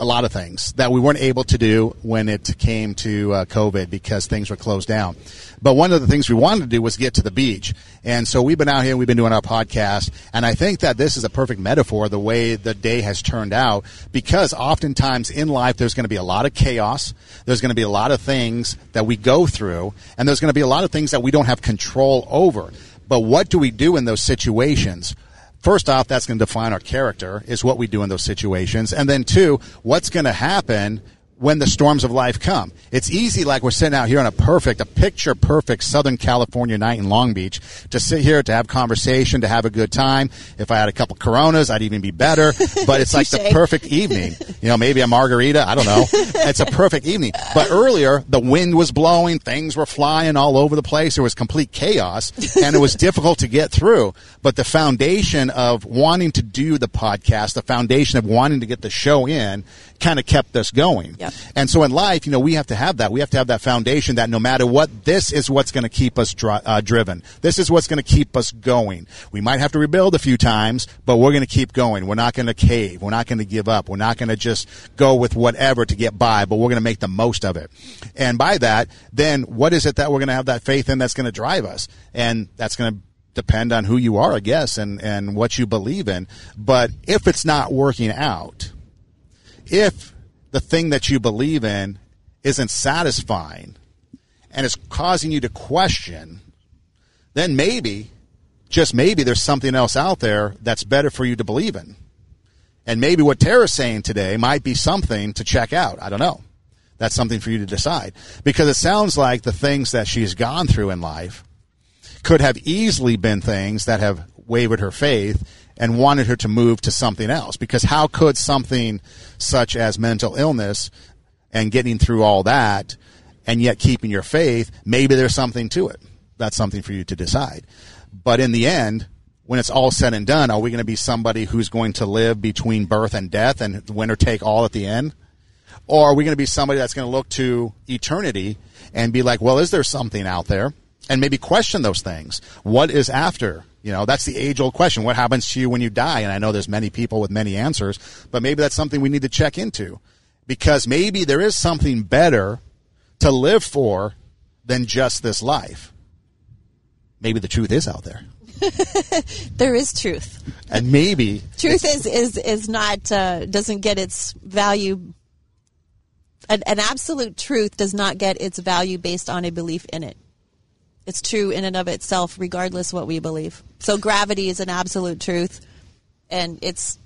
a lot of things that we weren't able to do when it came to uh, COVID because things were closed down. But one of the things we wanted to do was get to the beach. And so we've been out here, we've been doing our podcast, and I think that this is a perfect metaphor the way the day has turned out because oftentimes in life there's going to be a lot of chaos, there's going to be a lot of things that we go through, and there's going to be a lot of things that we don't have control over. But what do we do in those situations? First off, that's going to define our character, is what we do in those situations. And then two, what's going to happen when the storms of life come. It's easy, like we're sitting out here on a perfect, a picture perfect Southern California night in Long Beach, to sit here, to have conversation, to have a good time. If I had a couple Coronas, I'd even be better. But it's like the perfect evening. You know, maybe a margarita. I don't know. It's a perfect evening. But earlier, the wind was blowing, things were flying all over the place. There was complete chaos, and it was difficult to get through. But the foundation of wanting to do the podcast, the foundation of wanting to get the show in, kind of kept us going. Yep. And so in life, you know, we have to have that. We have to have that foundation that no matter what, this is what's going to keep us dri- uh, driven. This is what's going to keep us going. We might have to rebuild a few times, but we're going to keep going. We're not going to cave. We're not going to give up. We're not going to just go with whatever to get by, but we're going to make the most of it. And by that, then what is it that we're going to have that faith in that's going to drive us? And that's going to depend on who you are, I guess, and, and what you believe in. But if it's not working out, if the thing that you believe in isn't satisfying and it's causing you to question, then maybe, just maybe, there's something else out there that's better for you to believe in. And maybe what Tara's saying today might be something to check out. I don't know. That's something for you to decide. Because it sounds like the things that she's gone through in life could have easily been things that have wavered her faith and wanted her to move to something else. Because how could something such as mental illness and getting through all that and yet keeping your faith, maybe there's something to it. That's something for you to decide. But in the end, when it's all said and done, are we going to be somebody who's going to live between birth and death and winner take all at the end? Or are we going to be somebody that's going to look to eternity and be like, well, is there something out there? And maybe question those things. What is after? You know, that's the age old question. What happens to you when you die? And I know there's many people with many answers, but maybe that's something we need to check into because maybe there is something better to live for than just this life. Maybe the truth is out there. there is truth. And maybe truth is is is not uh, doesn't get its value an, an absolute truth does not get its value based on a belief in it. It's true in and of itself, regardless what we believe. So gravity is an absolute truth, and it's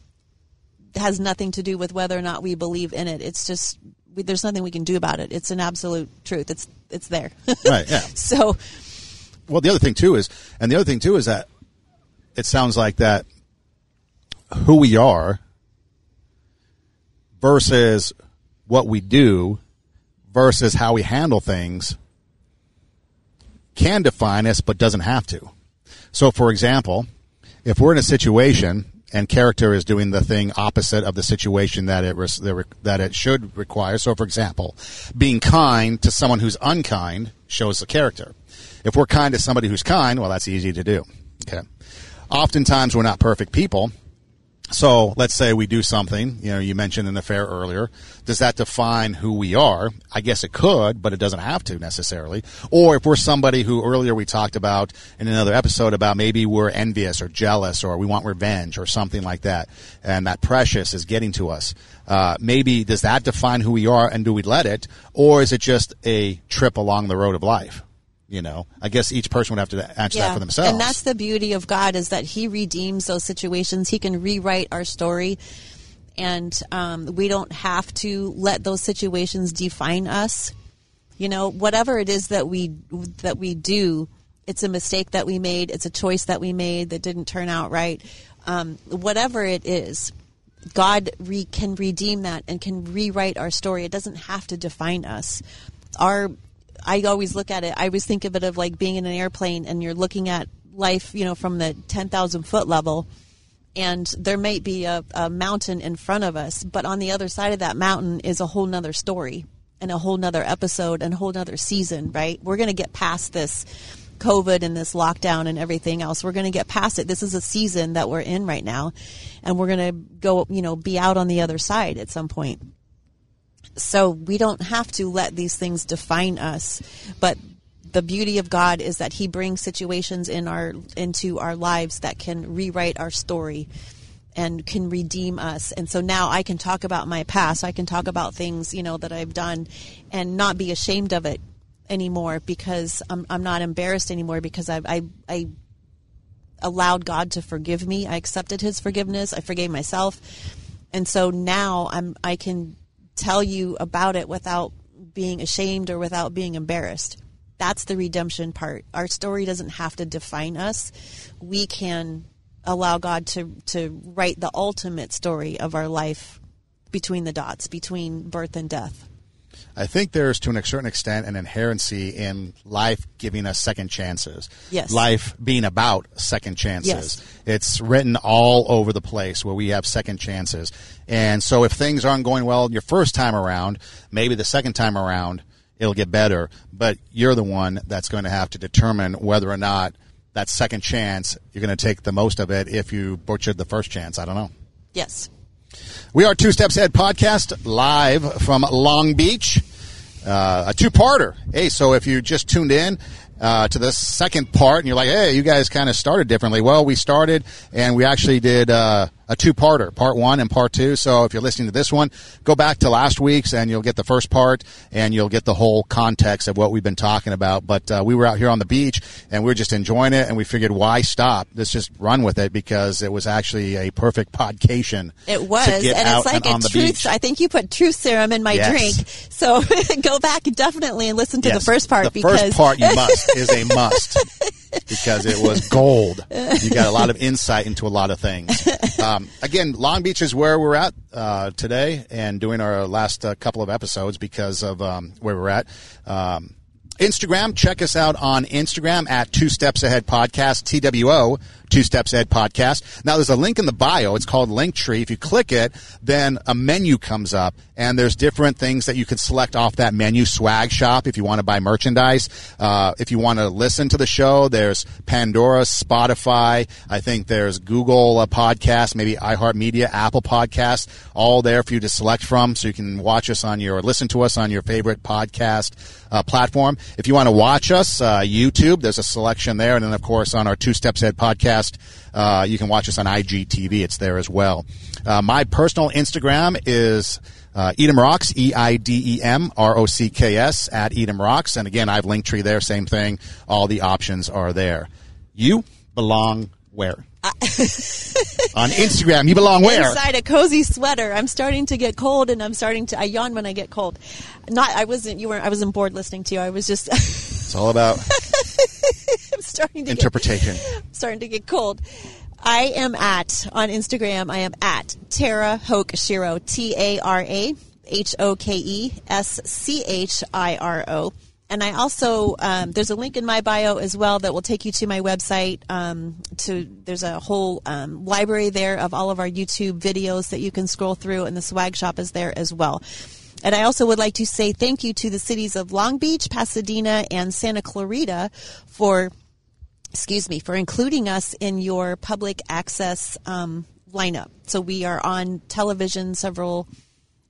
has nothing to do with whether or not we believe in it. It's just we, there's nothing we can do about it. It's an absolute truth. It's it's there. right. Yeah. so, well, the other thing too is, and the other thing too is that it sounds like that who we are versus what we do versus how we handle things can define us but doesn't have to. So, for example, if we're in a situation and character is doing the thing opposite of the situation that it that it should require. So, for example, being kind to someone who's unkind shows the character. If we're kind to somebody who's kind, well, that's easy to do. Okay. Oftentimes, we're not perfect people, so let's say we do something, you know, you mentioned an affair earlier. Does that define who we are? I guess it could, but it doesn't have to necessarily. Or if we're somebody who earlier we talked about in another episode about maybe we're envious or jealous or we want revenge or something like that, and that precious is getting to us. Uh, maybe does that define who we are and do we let it? Or is it just a trip along the road of life? You know i guess each person would have to answer yeah. that for themselves. and that's the beauty of god is that he redeems those situations. He can rewrite our story. And um, we don't have to let those situations define us. You know whatever it is that we that we do it's a mistake that we made. It's a choice that we made that didn't turn out right. Um, whatever it is god re- can redeem that and can rewrite our story. It doesn't have to define us. Our I always look at it. I always think of it of like being in an airplane and you're looking at life, you know, from the 10,000 foot level. And there might be a, a mountain in front of us, but on the other side of that mountain is a whole nother story and a whole nother episode and a whole nother season, right? We're going to get past this COVID and this lockdown and everything else. We're going to get past it. This is a season that we're in right now, and we're going to go, you know, be out on the other side at some point. So we don't have to let these things define us, but the beauty of God is that He brings situations in our into our lives that can rewrite our story and can redeem us. And so now I can talk about my past. I can talk about things, you know, that I've done and not be ashamed of it anymore because I'm, I'm not embarrassed anymore because I, I, I allowed God to forgive me. I accepted his forgiveness. I forgave myself. And so now I'm, I can tell you about it without being ashamed or without being embarrassed. That's the redemption part. Our story doesn't have to define us. We can allow God to, to write the ultimate story of our life between the dots, between birth and death. I think there's to a certain extent an inherency in life giving us second chances. Yes. Life being about second chances. Yes. It's written all over the place where we have second chances. And so if things aren't going well your first time around, maybe the second time around it'll get better, but you're the one that's going to have to determine whether or not that second chance you're going to take the most of it if you butchered the first chance. I don't know. Yes. We are Two Steps Ahead podcast live from Long Beach. Uh, a two-parter. Hey, so if you just tuned in uh, to the second part and you're like, hey, you guys kind of started differently. Well, we started and we actually did uh, a two-parter, part one and part two. So if you're listening to this one, go back to last week's and you'll get the first part and you'll get the whole context of what we've been talking about. But uh, we were out here on the beach and we were just enjoying it and we figured, why stop? Let's just run with it because it was actually a perfect podcation. It was, and it's like and a truth. beach. I think you put truth serum in my Yes. drink. So go back definitely and listen to Yes, the first part because The because first part you must is a must because it was gold. You got a lot of insight into a lot of things. Um, again, Long Beach is where we're at uh, today and doing our last uh, couple of episodes because of um, where we're at. Um, Instagram, check us out on Instagram at Two Steps Ahead Podcast, TWO, Two Steps Ahead Podcast. Now there's a link in the bio. It's called Linktree. If you click it, then a menu comes up and there's different things that you can select off that menu. Swag shop if you want to buy merchandise. Uh, if you want to listen to the show, there's Pandora, Spotify. I think there's Google uh, Podcast, maybe iHeartMedia, Apple Podcast, all there for you to select from so you can watch us on your, listen to us on your favorite podcast uh, platform. If you want to watch us, uh, YouTube, there's a selection there. And then, of course, on our Two Steps Ahead podcast, uh, you can watch us on IGTV. It's there as well. Uh, my personal Instagram is uh, Eidem Rocks, E I D E M R O C K S, at Eidem Rocks. And again, I've Linktree there, same thing. All the options are there. You belong where? on Instagram, you belong where? inside a cozy sweater. I'm starting to get cold, and I'm starting to. I yawn when I get cold. Not. I wasn't. You weren't. I wasn't bored listening to you. I was just. It's all about I'm starting to get, interpretation. starting to get cold. I am at on Instagram. I am at Tara Hoke Shiro. T A R A H O K E S C H I R O. And I also um, there's a link in my bio as well that will take you to my website. Um, to there's a whole um, library there of all of our YouTube videos that you can scroll through, and the swag shop is there as well. And I also would like to say thank you to the cities of Long Beach, Pasadena, and Santa Clarita for excuse me, for including us in your public access um, lineup. So we are on television several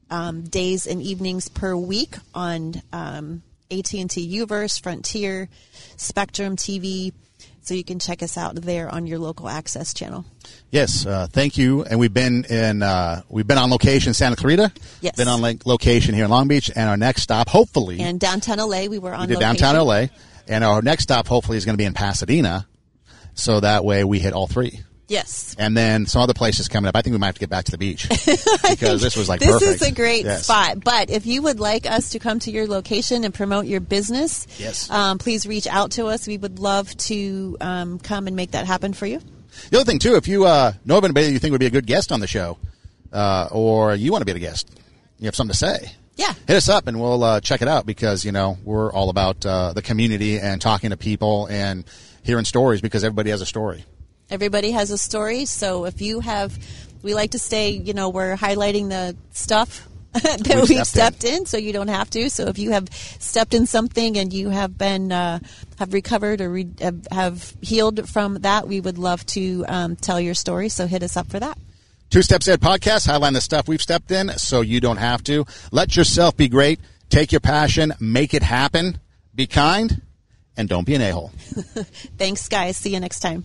um, days and evenings per week on um, AT&T Uverse, Frontier, Spectrum TV. So you can check us out there on your local access channel. Yes, uh, thank you. And we've been in uh, we've been on location in Santa Clarita. Yes. Been on like, location here in Long Beach, and our next stop, hopefully, And downtown LA, we were on we downtown LA, and our next stop, hopefully, is going to be in Pasadena. So that way we hit all three. Yes. And then some other places coming up. I think we might have to get back to the beach because this was like perfect. this perfect. is a great Yes. spot. But if you would like us to come to your location and promote your business, Yes. um, please reach out to us. We would love to um, come and make that happen for you. The other thing too, if you uh, know of anybody that you think would be a good guest on the show, uh, or you want to be the guest, you have something to say. Yeah. hit us up and we'll uh, check it out because you know we're all about uh, the community and talking to people and hearing stories because everybody has a story. Everybody has a story. So if you have, we like to say, you know, we're highlighting the stuff that We've we've, stepped stepped in. so you don't have to. So if you have stepped in something and you have been uh, have recovered or re- have- have healed from that, we would love to um, tell your story. So hit us up for that. Two Steps Ahead podcast highlight the stuff we've stepped in so you don't have to. Let yourself be great. Take your passion, make it happen. Be kind, and don't be an a hole. Thanks, guys. See you next time.